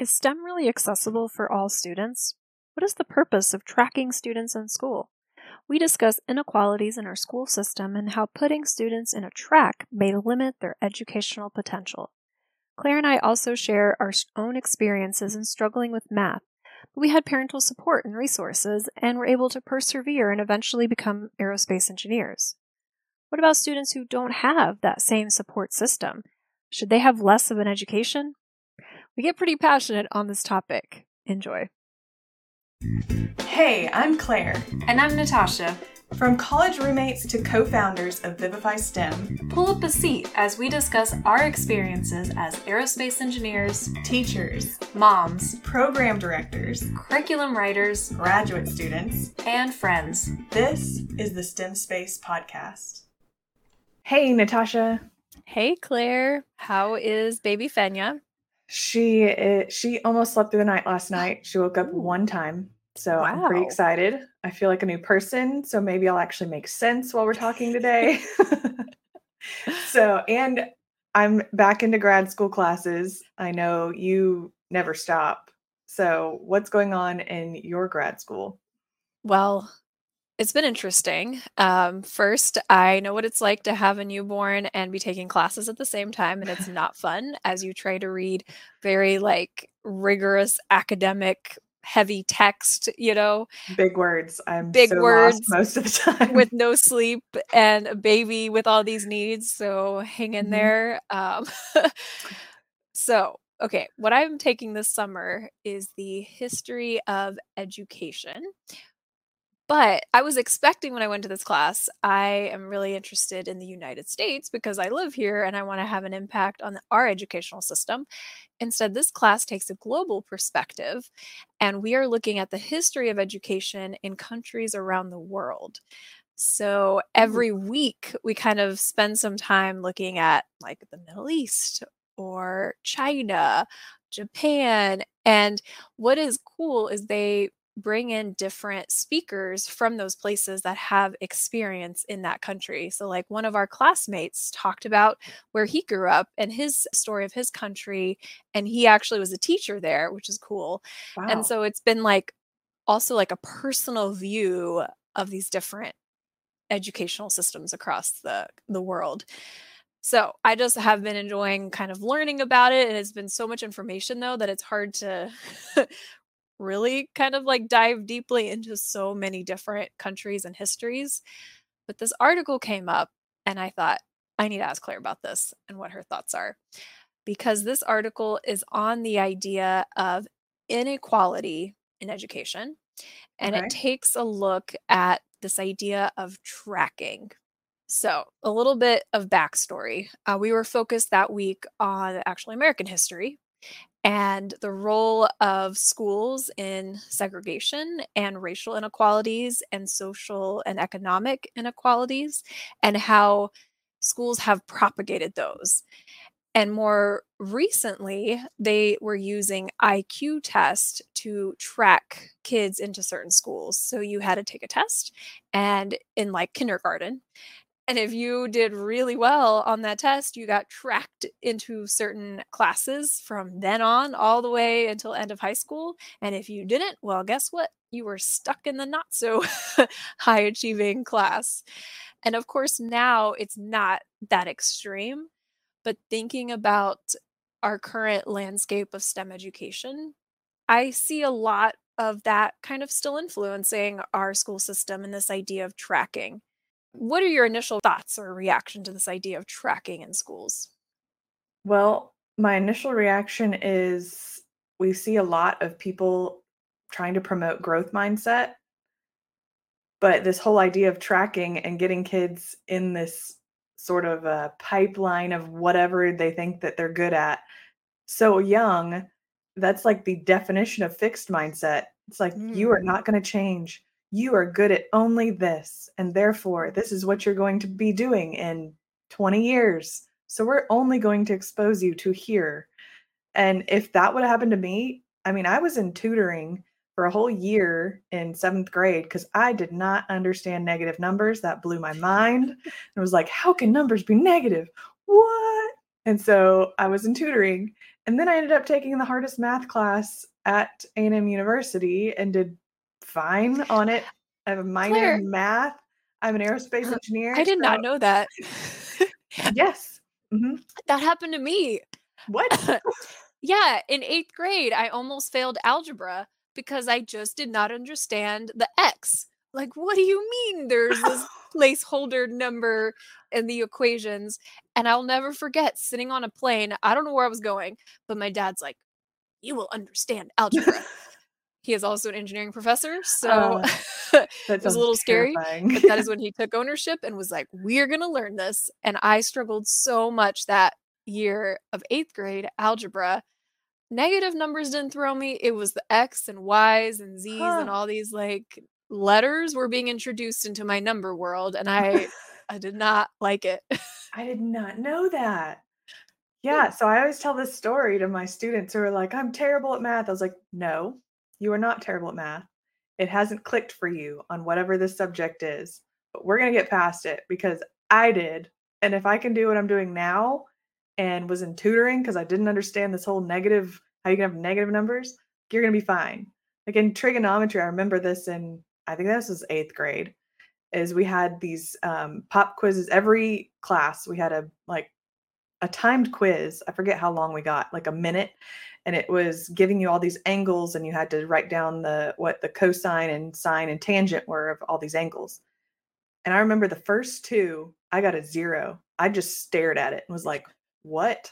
Is STEM really accessible for all students? What is the purpose of tracking students in school? We discuss inequalities in our school system and how putting students in a track may limit their educational potential. Claire and I also share our own experiences in struggling with math, but we had parental support and resources and were able to persevere and eventually become aerospace engineers. What about students who don't have that same support system? Should they have less of an education? We get pretty passionate on this topic. Enjoy. Hey, I'm Claire. And I'm Natasha. From college roommates to co founders of Vivify STEM, pull up a seat as we discuss our experiences as aerospace engineers, teachers, moms, program directors, curriculum writers, graduate students, and friends. This is the STEM Space Podcast. Hey, Natasha. Hey, Claire. How is baby Fenya? She is, she almost slept through the night last night. She woke up one time. So wow. I'm pretty excited. I feel like a new person. So maybe I'll actually make sense while we're talking today. so, and I'm back into grad school classes. I know you never stop. So, what's going on in your grad school? Well, it's been interesting. Um, first, I know what it's like to have a newborn and be taking classes at the same time, and it's not fun as you try to read very like rigorous academic heavy text, you know. Big words. I'm big so words most of the time. With no sleep and a baby with all these needs. So hang in mm-hmm. there. Um, so okay, what I'm taking this summer is the history of education, but I was expecting when I went to this class, I am really interested in the United States because I live here and I want to have an impact on our educational system. Instead, this class takes a global perspective, and we are looking at the history of education in countries around the world. So mm. every week, we kind of spend some time looking at like the Middle East or China, Japan. And what is cool is they bring in different speakers from those places that have experience in that country. So, like one of our classmates talked about where he grew up and his story of his country, and he actually was a teacher there, which is cool. Wow. And so, it's been like also like a personal view of these different educational systems across the the world. So I just have been enjoying kind of learning about it. And it's been so much information though that it's hard to really kind of like dive deeply into so many different countries and histories. But this article came up, and I thought, I need to ask Claire about this and what her thoughts are. Because this article is on the idea of inequality in education, and okay. it takes a look at this idea of tracking. So, a little bit of backstory. Uh, we were focused that week on actually American history, and the role of schools in segregation and racial inequalities and social and economic inequalities, and how schools have propagated those. And more recently, they were using IQ tests to track kids into certain schools. So you had to take a test, and in like kindergarten, and if you did really well on that test, you got tracked into certain classes from then on all the way until end of high school. And if you didn't, well, guess what? You were stuck in the not so high achieving class. And of course, now it's not that extreme, but thinking about our current landscape of STEM education, I see a lot of that kind of still influencing our school system and this idea of tracking. What are your initial thoughts or reaction to this idea of tracking in schools? Well, my initial reaction is we see a lot of people trying to promote growth mindset. But this whole idea of tracking and getting kids in this sort of a pipeline of whatever they think that they're good at so young, that's like the definition of fixed mindset. It's like mm. you are mm. not going to change you are good at only this, and therefore this is what you're going to be doing in 20 years. So we're only going to expose you to here. And if that would have happened to me, I mean, I was in tutoring for a whole year in seventh grade because I did not understand negative numbers. That blew my mind. It was like, how can numbers be negative? What? And so I was in tutoring. And then I ended up taking the hardest math class at A&M University and did fine on it. I have a minor Claire. in math. I'm an aerospace engineer. I did so- not know that. Yes. hmm that happened to me. What? Yeah, in eighth grade, I almost failed algebra because I just did not understand the x. Like, what do you mean there's this placeholder number in the equations? And I'll never forget sitting on a plane. I don't know where I was going, but my dad's like, You will understand algebra. He is also an engineering professor. So Uh, it was a little scary. But that is when he took ownership and was like, We're going to learn this. And I struggled so much that year of eighth grade algebra. Negative numbers didn't throw me. It was the X and Y's and Z's and all these like letters were being introduced into my number world. And I I did not like it. I did not know that. Yeah, so I always tell this story to my students who are like, I'm terrible at math. I was like, no, you are not terrible at math. It hasn't clicked for you on whatever this subject is, but we're going to get past it because I did. And if I can do what I'm doing now and was in tutoring because I didn't understand this whole negative, how you can have negative numbers, you're going to be fine. Like in trigonometry, I remember this in, I think this was eighth grade is we had these um, pop quizzes every class we had a like a timed quiz i forget how long we got like a minute and it was giving you all these angles and you had to write down the what the cosine and sine and tangent were of all these angles and i remember the first two i got a zero i just stared at it and was like what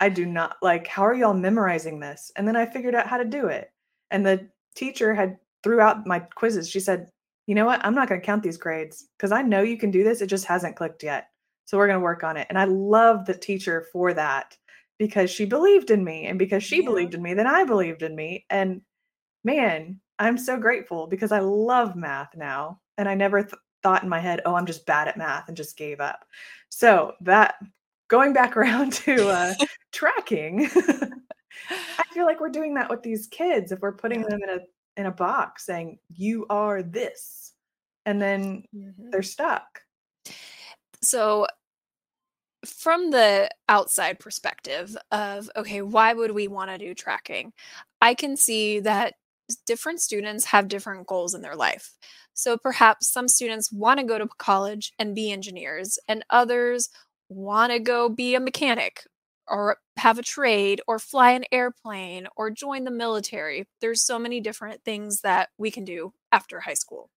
i do not like how are y'all memorizing this and then i figured out how to do it and the teacher had throughout my quizzes she said you know what? I'm not going to count these grades because I know you can do this. It just hasn't clicked yet. So we're going to work on it. And I love the teacher for that because she believed in me. And because she Yeah. believed in me, then I believed in me. And man, I'm so grateful because I love math now. And I never th- thought in my head, oh, I'm just bad at math and just gave up. So that going back around to uh, tracking, I feel like we're doing that with these kids if we're putting them in a in a box saying you are this and then Mhm. they're stuck So, from the outside perspective of, okay, why would we want to do tracking? I can see that different students have different goals in their life. So, perhaps some students want to go to college and be engineers, and others want to go be a mechanic or have a trade or fly an airplane or join the military. There's so many different things that we can do after high school.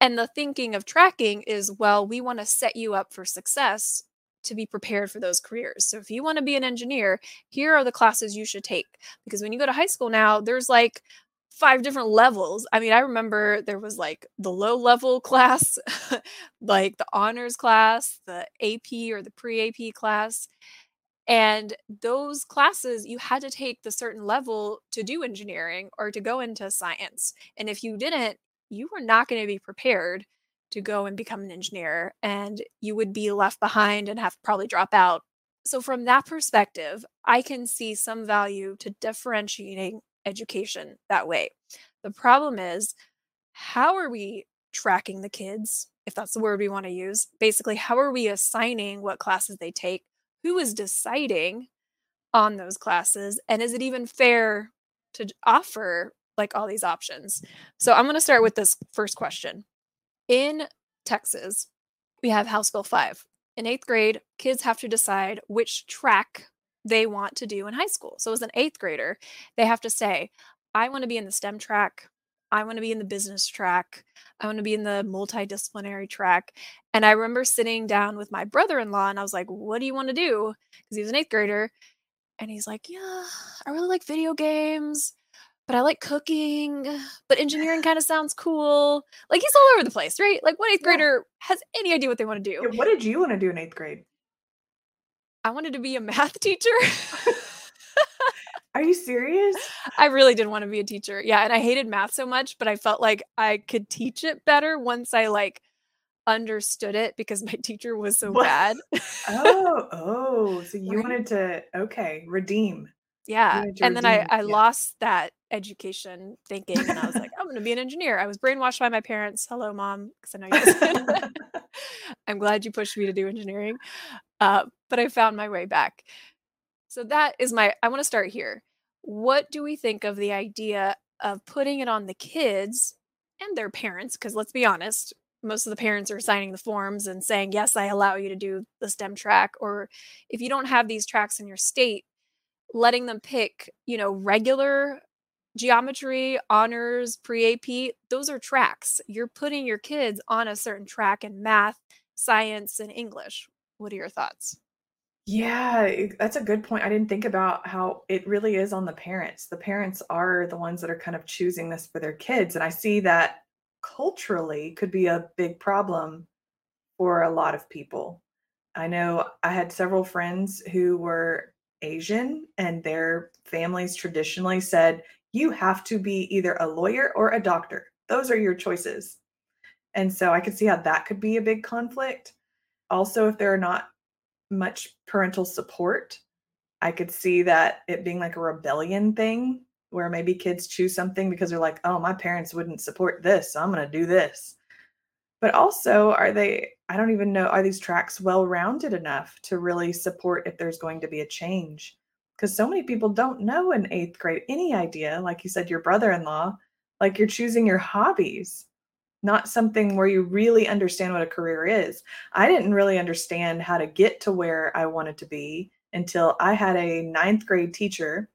And the thinking of tracking is well, we want to set you up for success to be prepared for those careers. So if you want to be an engineer, here are the classes you should take. Because when you go to high school now, there's like five different levels. I mean, I remember there was like the low level class, like the honors class, the AP or the pre AP class. And those classes, you had to take the certain level to do engineering or to go into science. And if you didn't, you were not going to be prepared to go and become an engineer and you would be left behind and have probably drop out. So, from that perspective, I can see some value to differentiating education that way. The problem is, how are we tracking the kids, if that's the word we want to use? Basically, how are we assigning what classes they take? Who is deciding on those classes? And is it even fair to offer like all these options? So I'm going to start with this first question. In Texas, we have House Bill 5. In eighth grade, kids have to decide which track they want to do in high school. So as an eighth grader, they have to say, I want to be in the STEM track. I want to be in the business track. I want to be in the multidisciplinary track. And I remember sitting down with my brother in law and I was like, What do you want to do? Because he was an eighth grader. And he's like, Yeah, I really like video games, but I like cooking, but engineering kind of sounds cool. Like he's all over the place, right? Like what eighth Yeah. grader has any idea what they want to do? Yeah, what did you want to do in eighth grade I wanted to be a math teacher. are you serious I really did want to be a teacher. Yeah, and I hated math so much, but I felt like I could teach it better once I like understood it because my teacher was so What? bad. oh oh so you Right? wanted to okay redeem Yeah. And then I, I yeah. lost that education thinking and I was like, I'm gonna be an engineer. I was brainwashed by my parents. Hello, mom, because I know you I'm glad you pushed me to do engineering. Uh, but I found my way back. So that is my, I want to start here. What do we think of the idea of putting it on the kids and their parents? Because let's be honest, most of the parents are signing the forms and saying, yes, I allow you to do the STEM track. Or if you don't have these tracks in your state, letting them pick, you know, regular geometry, honors, pre AP, those are tracks. You're putting your kids on a certain track in math, science, and English. What are your thoughts? Yeah, that's a good point. I didn't think about how it really is on the parents. The parents are the ones that are kind of choosing this for their kids. And I see that culturally could be a big problem for a lot of people. I know I had several friends who were Asian and their families traditionally said, you have to be either a lawyer or a doctor. Those are your choices. And so I could see how that could be a big conflict. Also, if there are not much parental support, I could see that it being like a rebellion thing where maybe kids choose something because they're like, oh, my parents wouldn't support this, so I'm going to do this. But also, are they, I don't even know, are these tracks well rounded enough to really support if there's going to be a change? Because so many people don't know in eighth grade any idea, like you said, your brother in law, like you're choosing your hobbies, not something where you really understand what a career is. I didn't really understand how to get to where I wanted to be until I had a ninth grade teacher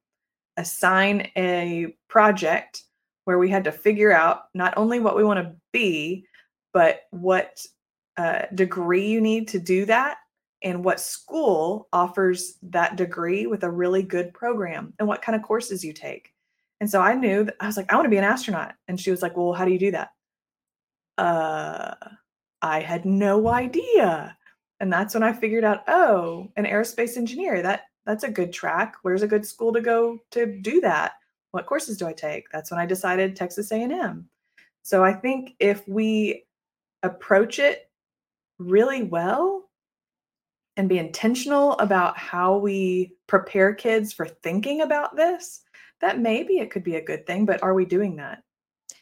assign a project where we had to figure out not only what we want to be, but what uh, degree you need to do that and what school offers that degree with a really good program and what kind of courses you take. And so I knew that I was like, I want to be an astronaut. And she was like, Well, how do you do that? Uh, I had no idea. And that's when I figured out, oh, an aerospace engineer, that that's a good track. Where's a good school to go to do that? What courses do I take? That's when I decided Texas A&M. So I think if we approach it really well and be intentional about how we prepare kids for thinking about this, that maybe it could be a good thing, but are we doing that?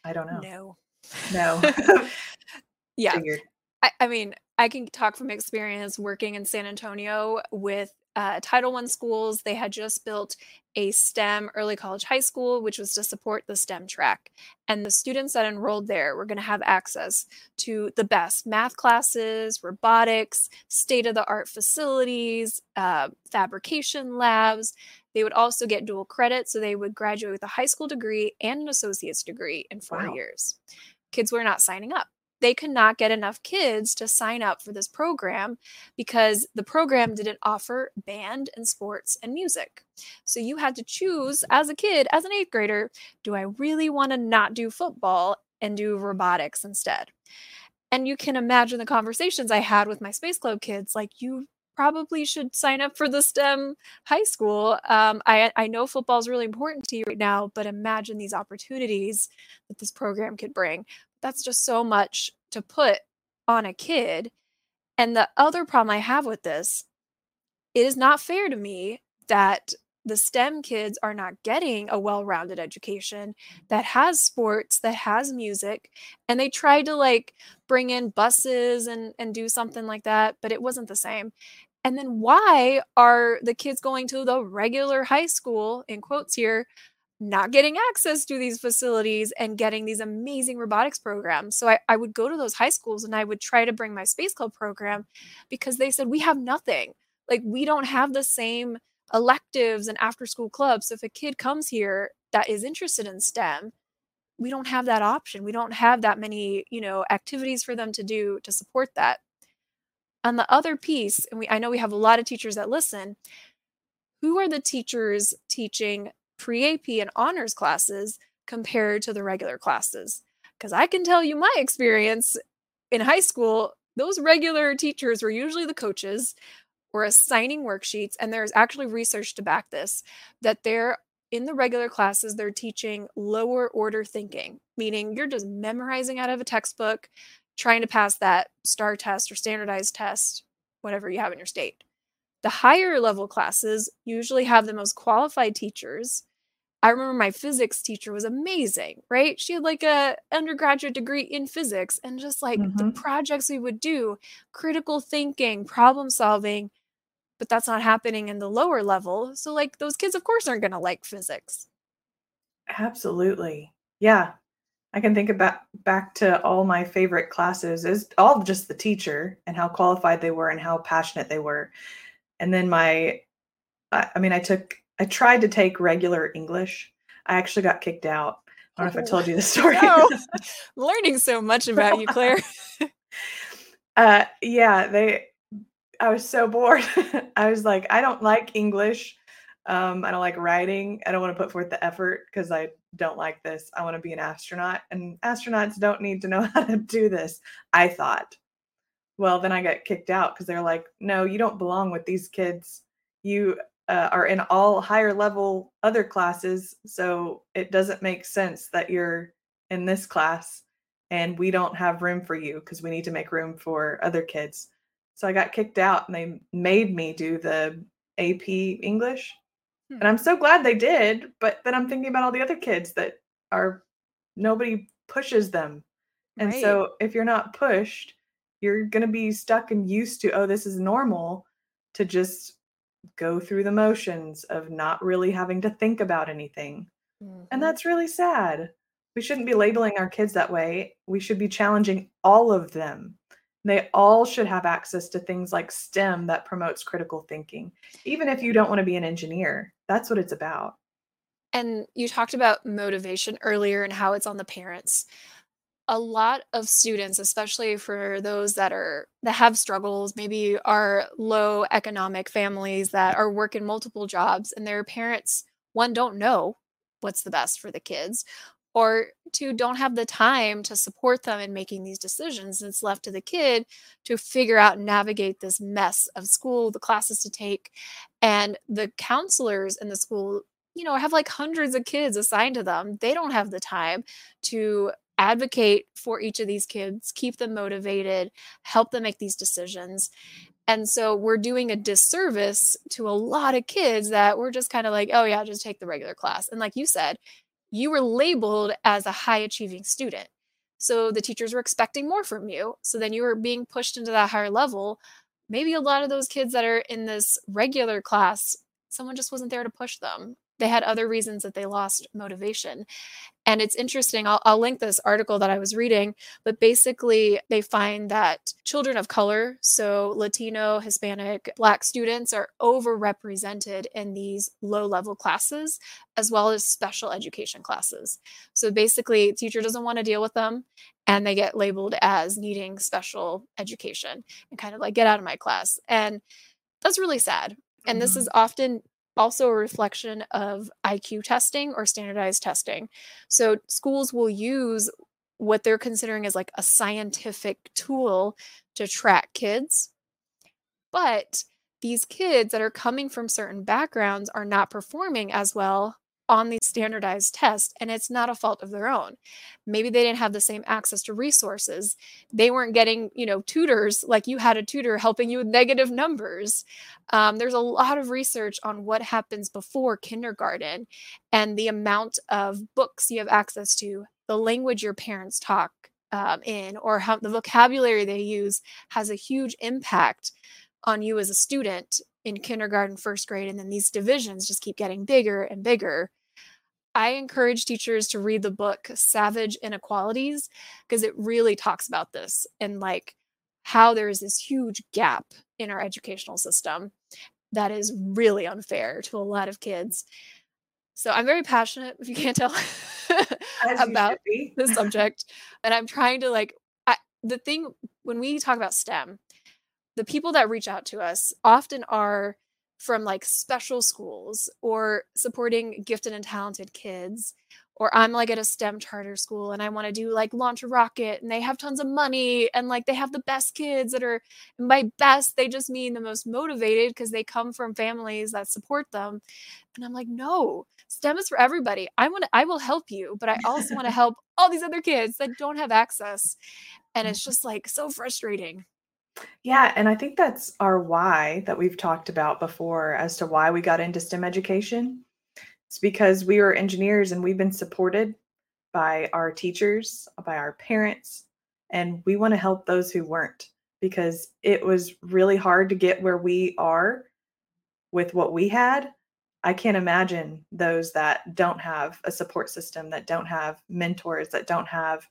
I don't know. No. No. yeah. I, I mean, I can talk from experience working in San Antonio with uh, Title I schools. They had just built a STEM early college high school, which was to support the STEM track. And the students that enrolled there were going to have access to the best math classes, robotics, state of the art facilities, uh, fabrication labs. They would also get dual credit, so they would graduate with a high school degree and an associate's degree in four wow. years. Kids were not signing up they could not get enough kids to sign up for this program because the program didn't offer band and sports and music. So you had to choose as a kid, as an eighth grader, do I really want to not do football and do robotics instead? And you can imagine the conversations I had with my Space Club kids like, you probably should sign up for the STEM high school. Um, I, I know football is really important to you right now, but imagine these opportunities that this program could bring that's just so much to put on a kid. And the other problem I have with this, it is not fair to me that the STEM kids are not getting a well rounded education that has sports, that has music. And they tried to like bring in buses and, and do something like that, but it wasn't the same. And then why are the kids going to the regular high school, in quotes here, not getting access to these facilities and getting these amazing robotics programs. So I, I would go to those high schools and I would try to bring my Space Club program because they said, we have nothing. Like, we don't have the same electives and after school clubs. So if a kid comes here that is interested in STEM, we don't have that option. We don't have that many, you know, activities for them to do to support that. On the other piece, and we I know we have a lot of teachers that listen, who are the teachers teaching pre AP and honors classes compared to the regular classes. Because I can tell you my experience in high school, those regular teachers were usually the coaches or assigning worksheets. And there's actually research to back this that they're in the regular classes, they're teaching lower order thinking, meaning you're just memorizing out of a textbook, trying to pass that STAAR test or standardized test, whatever you have in your state. The higher level classes usually have the most qualified teachers I remember my physics teacher was amazing, right? She had like a undergraduate degree in physics and just like the Mhm. projects we would do, critical thinking, problem solving, but that's not happening in the lower level. So like those kids of course aren't going to like physics. Absolutely. Yeah. I can think about back to all my favorite classes is all just the teacher and how qualified they were and how passionate they were. And then my I, I mean I took I tried to take regular English. I actually got kicked out. I don't know if I Oh, told you the story. No. Learning so much about you, Claire. uh yeah, they I was so bored. I was like, I don't like English. Um, I don't like writing. I don't want to put forth the effort because I don't like this. I want to be an astronaut, and astronauts don't need to know how to do this. I thought. Well, then I got kicked out because they're like, no, you don't belong with these kids. You uh, are in all higher level other classes, so it doesn't make sense that you're in this class and we don't have room for you because we need to make room for other kids. So I got kicked out and they made me do the AP English. And I'm so glad they did, but then I'm thinking about all the other kids that are nobody pushes them. And Right. so if you're not pushed, you're going to be stuck and used to, oh, this is normal to just go through the motions of not really having to think about anything. Mhm. And that's really sad. We shouldn't be labeling our kids that way. We should be challenging all of them. They all should have access to things like STEM that promotes critical thinking. Even if you don't want to be an engineer, that's what it's about. And you talked about motivation earlier and how it's on the parents. A lot of students, especially for those that are that have struggles, maybe are low economic families that are working multiple jobs and their parents one don't know what's the best for the kids or two don't have the time to support them in making these decisions. It's left to the kid to figure out and navigate this mess of school, the classes to take, and the counselors in the school you know, have like hundreds of kids assigned to them. They don't have the time to advocate for each of these kids, keep them motivated, help them make these decisions. And so we're doing a disservice to a lot of kids that we're just kind of like, oh, yeah, just take the regular class. And like you said, you were labeled as a high achieving student. So the teachers were expecting more from you. So then you were being pushed into that higher level. Maybe a lot of those kids that are in this regular class, someone just wasn't there to push them they had other reasons that they lost motivation. And it's interesting. I'll, I'll, link this article that I was reading, but basically, they find that children of color, so Latino, Hispanic, Black students, are overrepresented in these low level classes as well as special education classes. So basically, teacher doesn't want to deal with them and they get labeled as needing special education and kind of like get out of my class. And that's really sad. And this Mhm. is often also a reflection of IQ testing or standardized testing. So schools will use what they're considering as like a scientific tool to track kids. But these kids that are coming from certain backgrounds are not performing as well on these standardized tests and it's not a fault of their own. Maybe they didn't have the same access to resources. They weren't getting you know tutors like you had a tutor helping you with negative numbers. Um, there's a lot of research on what happens before kindergarten and the amount of books you have access to the language your parents talk um, in or how the vocabulary they use has a huge impact on you as a student in kindergarten, first grade, and then these divisions just keep getting bigger and bigger. I encourage teachers to read the book Savage Inequalities because it really talks about this and like how there is this huge gap in our educational system that is really unfair to a lot of kids. So I'm very passionate, if you can't tell, about the subject. And I'm trying to like I, the thing when we talk about STEM, the people that reach out to us often are from like special schools or supporting gifted and talented kids or I'm like at a STEM charter school and I want to do like launch a rocket and they have tons of money and like they have the best kids that are by best they just mean the most motivated because they come from families that support them. And I'm like no STEM is for everybody. I want to I will help you but I also want to help all these other kids that don't have access. And it's mm. just like so frustrating Yeah, and I think that's our why that we've talked about before as to why we got into STEM education It's because we were engineers and we've been supported by our teachers, by our parents, and we want to help those who weren't because it was really hard to get where we are with what we had. I can't imagine those that don't have a support system, that don't have mentors, that don't have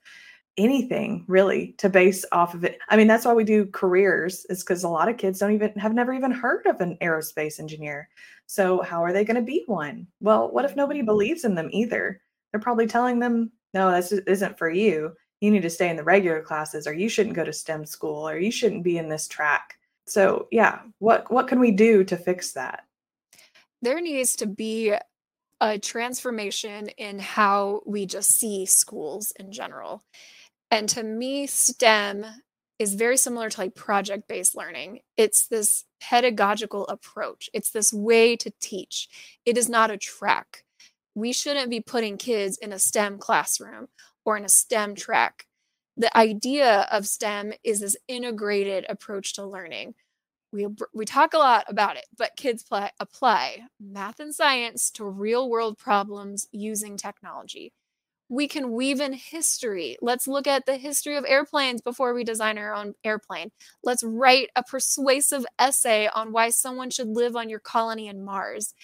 anything really to base off of it. I mean, that's why we do careers, is because a lot of kids don't even have never even heard of an aerospace engineer. So, how are they going to be one? Well, what if nobody believes in them either? They're probably telling them, no, this isn't for you. You need to stay in the regular classes, or you shouldn't go to STEM school, or you shouldn't be in this track. So, yeah, what what can we do to fix that? There needs to be a transformation in how we just see schools in general. And to me, STEM is very similar to like project based learning. It's this pedagogical approach, it's this way to teach. It is not a track. We shouldn't be putting kids in a STEM classroom or in a STEM track. The idea of STEM is this integrated approach to learning. We, we talk a lot about it, but kids play, apply math and science to real world problems using technology we can weave in history. Let's look at the history of airplanes before we design our own airplane. Let's write a persuasive essay on why someone should live on your colony in Mars.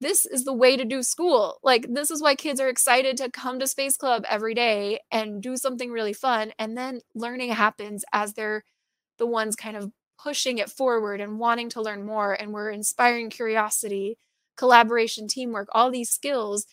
This is the way to do school. Like, this is why kids are excited to come to Space Club every day and do something really fun. And then learning happens as they're the ones kind of pushing it forward and wanting to learn more. And we're inspiring curiosity, collaboration, teamwork, all these skills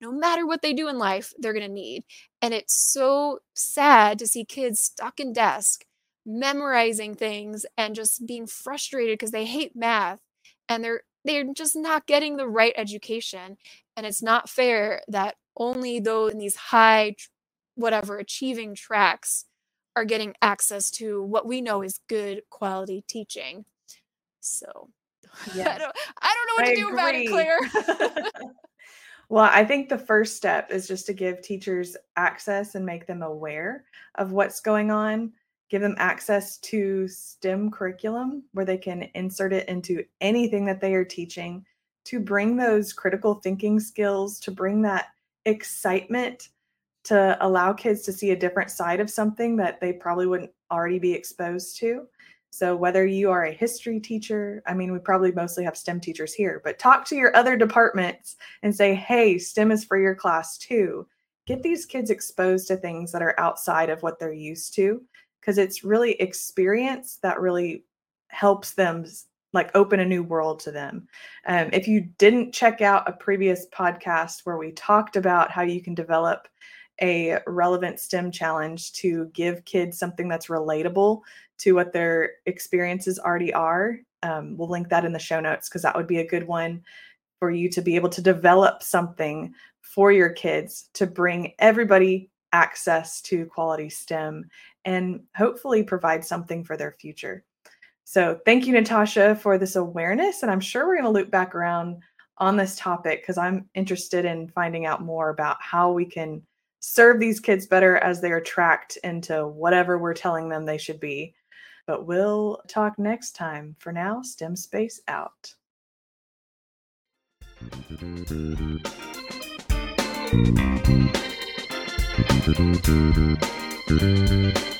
no matter what they do in life, they're going to need. And it's so sad to see kids stuck in desk, memorizing things and just being frustrated because they hate math and they're they're just not getting the right education. And it's not fair that only those in these high whatever achieving tracks are getting access to what we know is good quality teaching. So yes. I don't I don't know what I to do agree. about it, Claire. Well, I think the first step is just to give teachers access and make them aware of what's going on. Give them access to STEM curriculum where they can insert it into anything that they are teaching to bring those critical thinking skills, to bring that excitement, to allow kids to see a different side of something that they probably wouldn't already be exposed to. So, whether you are a history teacher, I mean, we probably mostly have STEM teachers here, but talk to your other departments and say, hey, STEM is for your class too. Get these kids exposed to things that are outside of what they're used to, because it's really experience that really helps them like open a new world to them. Um, if you didn't check out a previous podcast where we talked about how you can develop a relevant STEM challenge to give kids something that's relatable to what their experiences already are. Um, we'll link that in the show notes because that would be a good one for you to be able to develop something for your kids to bring everybody access to quality STEM and hopefully provide something for their future. So, thank you, Natasha, for this awareness. And I'm sure we're going to loop back around on this topic because I'm interested in finding out more about how we can serve these kids better as they're tracked into whatever we're telling them they should be. But we'll talk next time. For now, STEM Space out.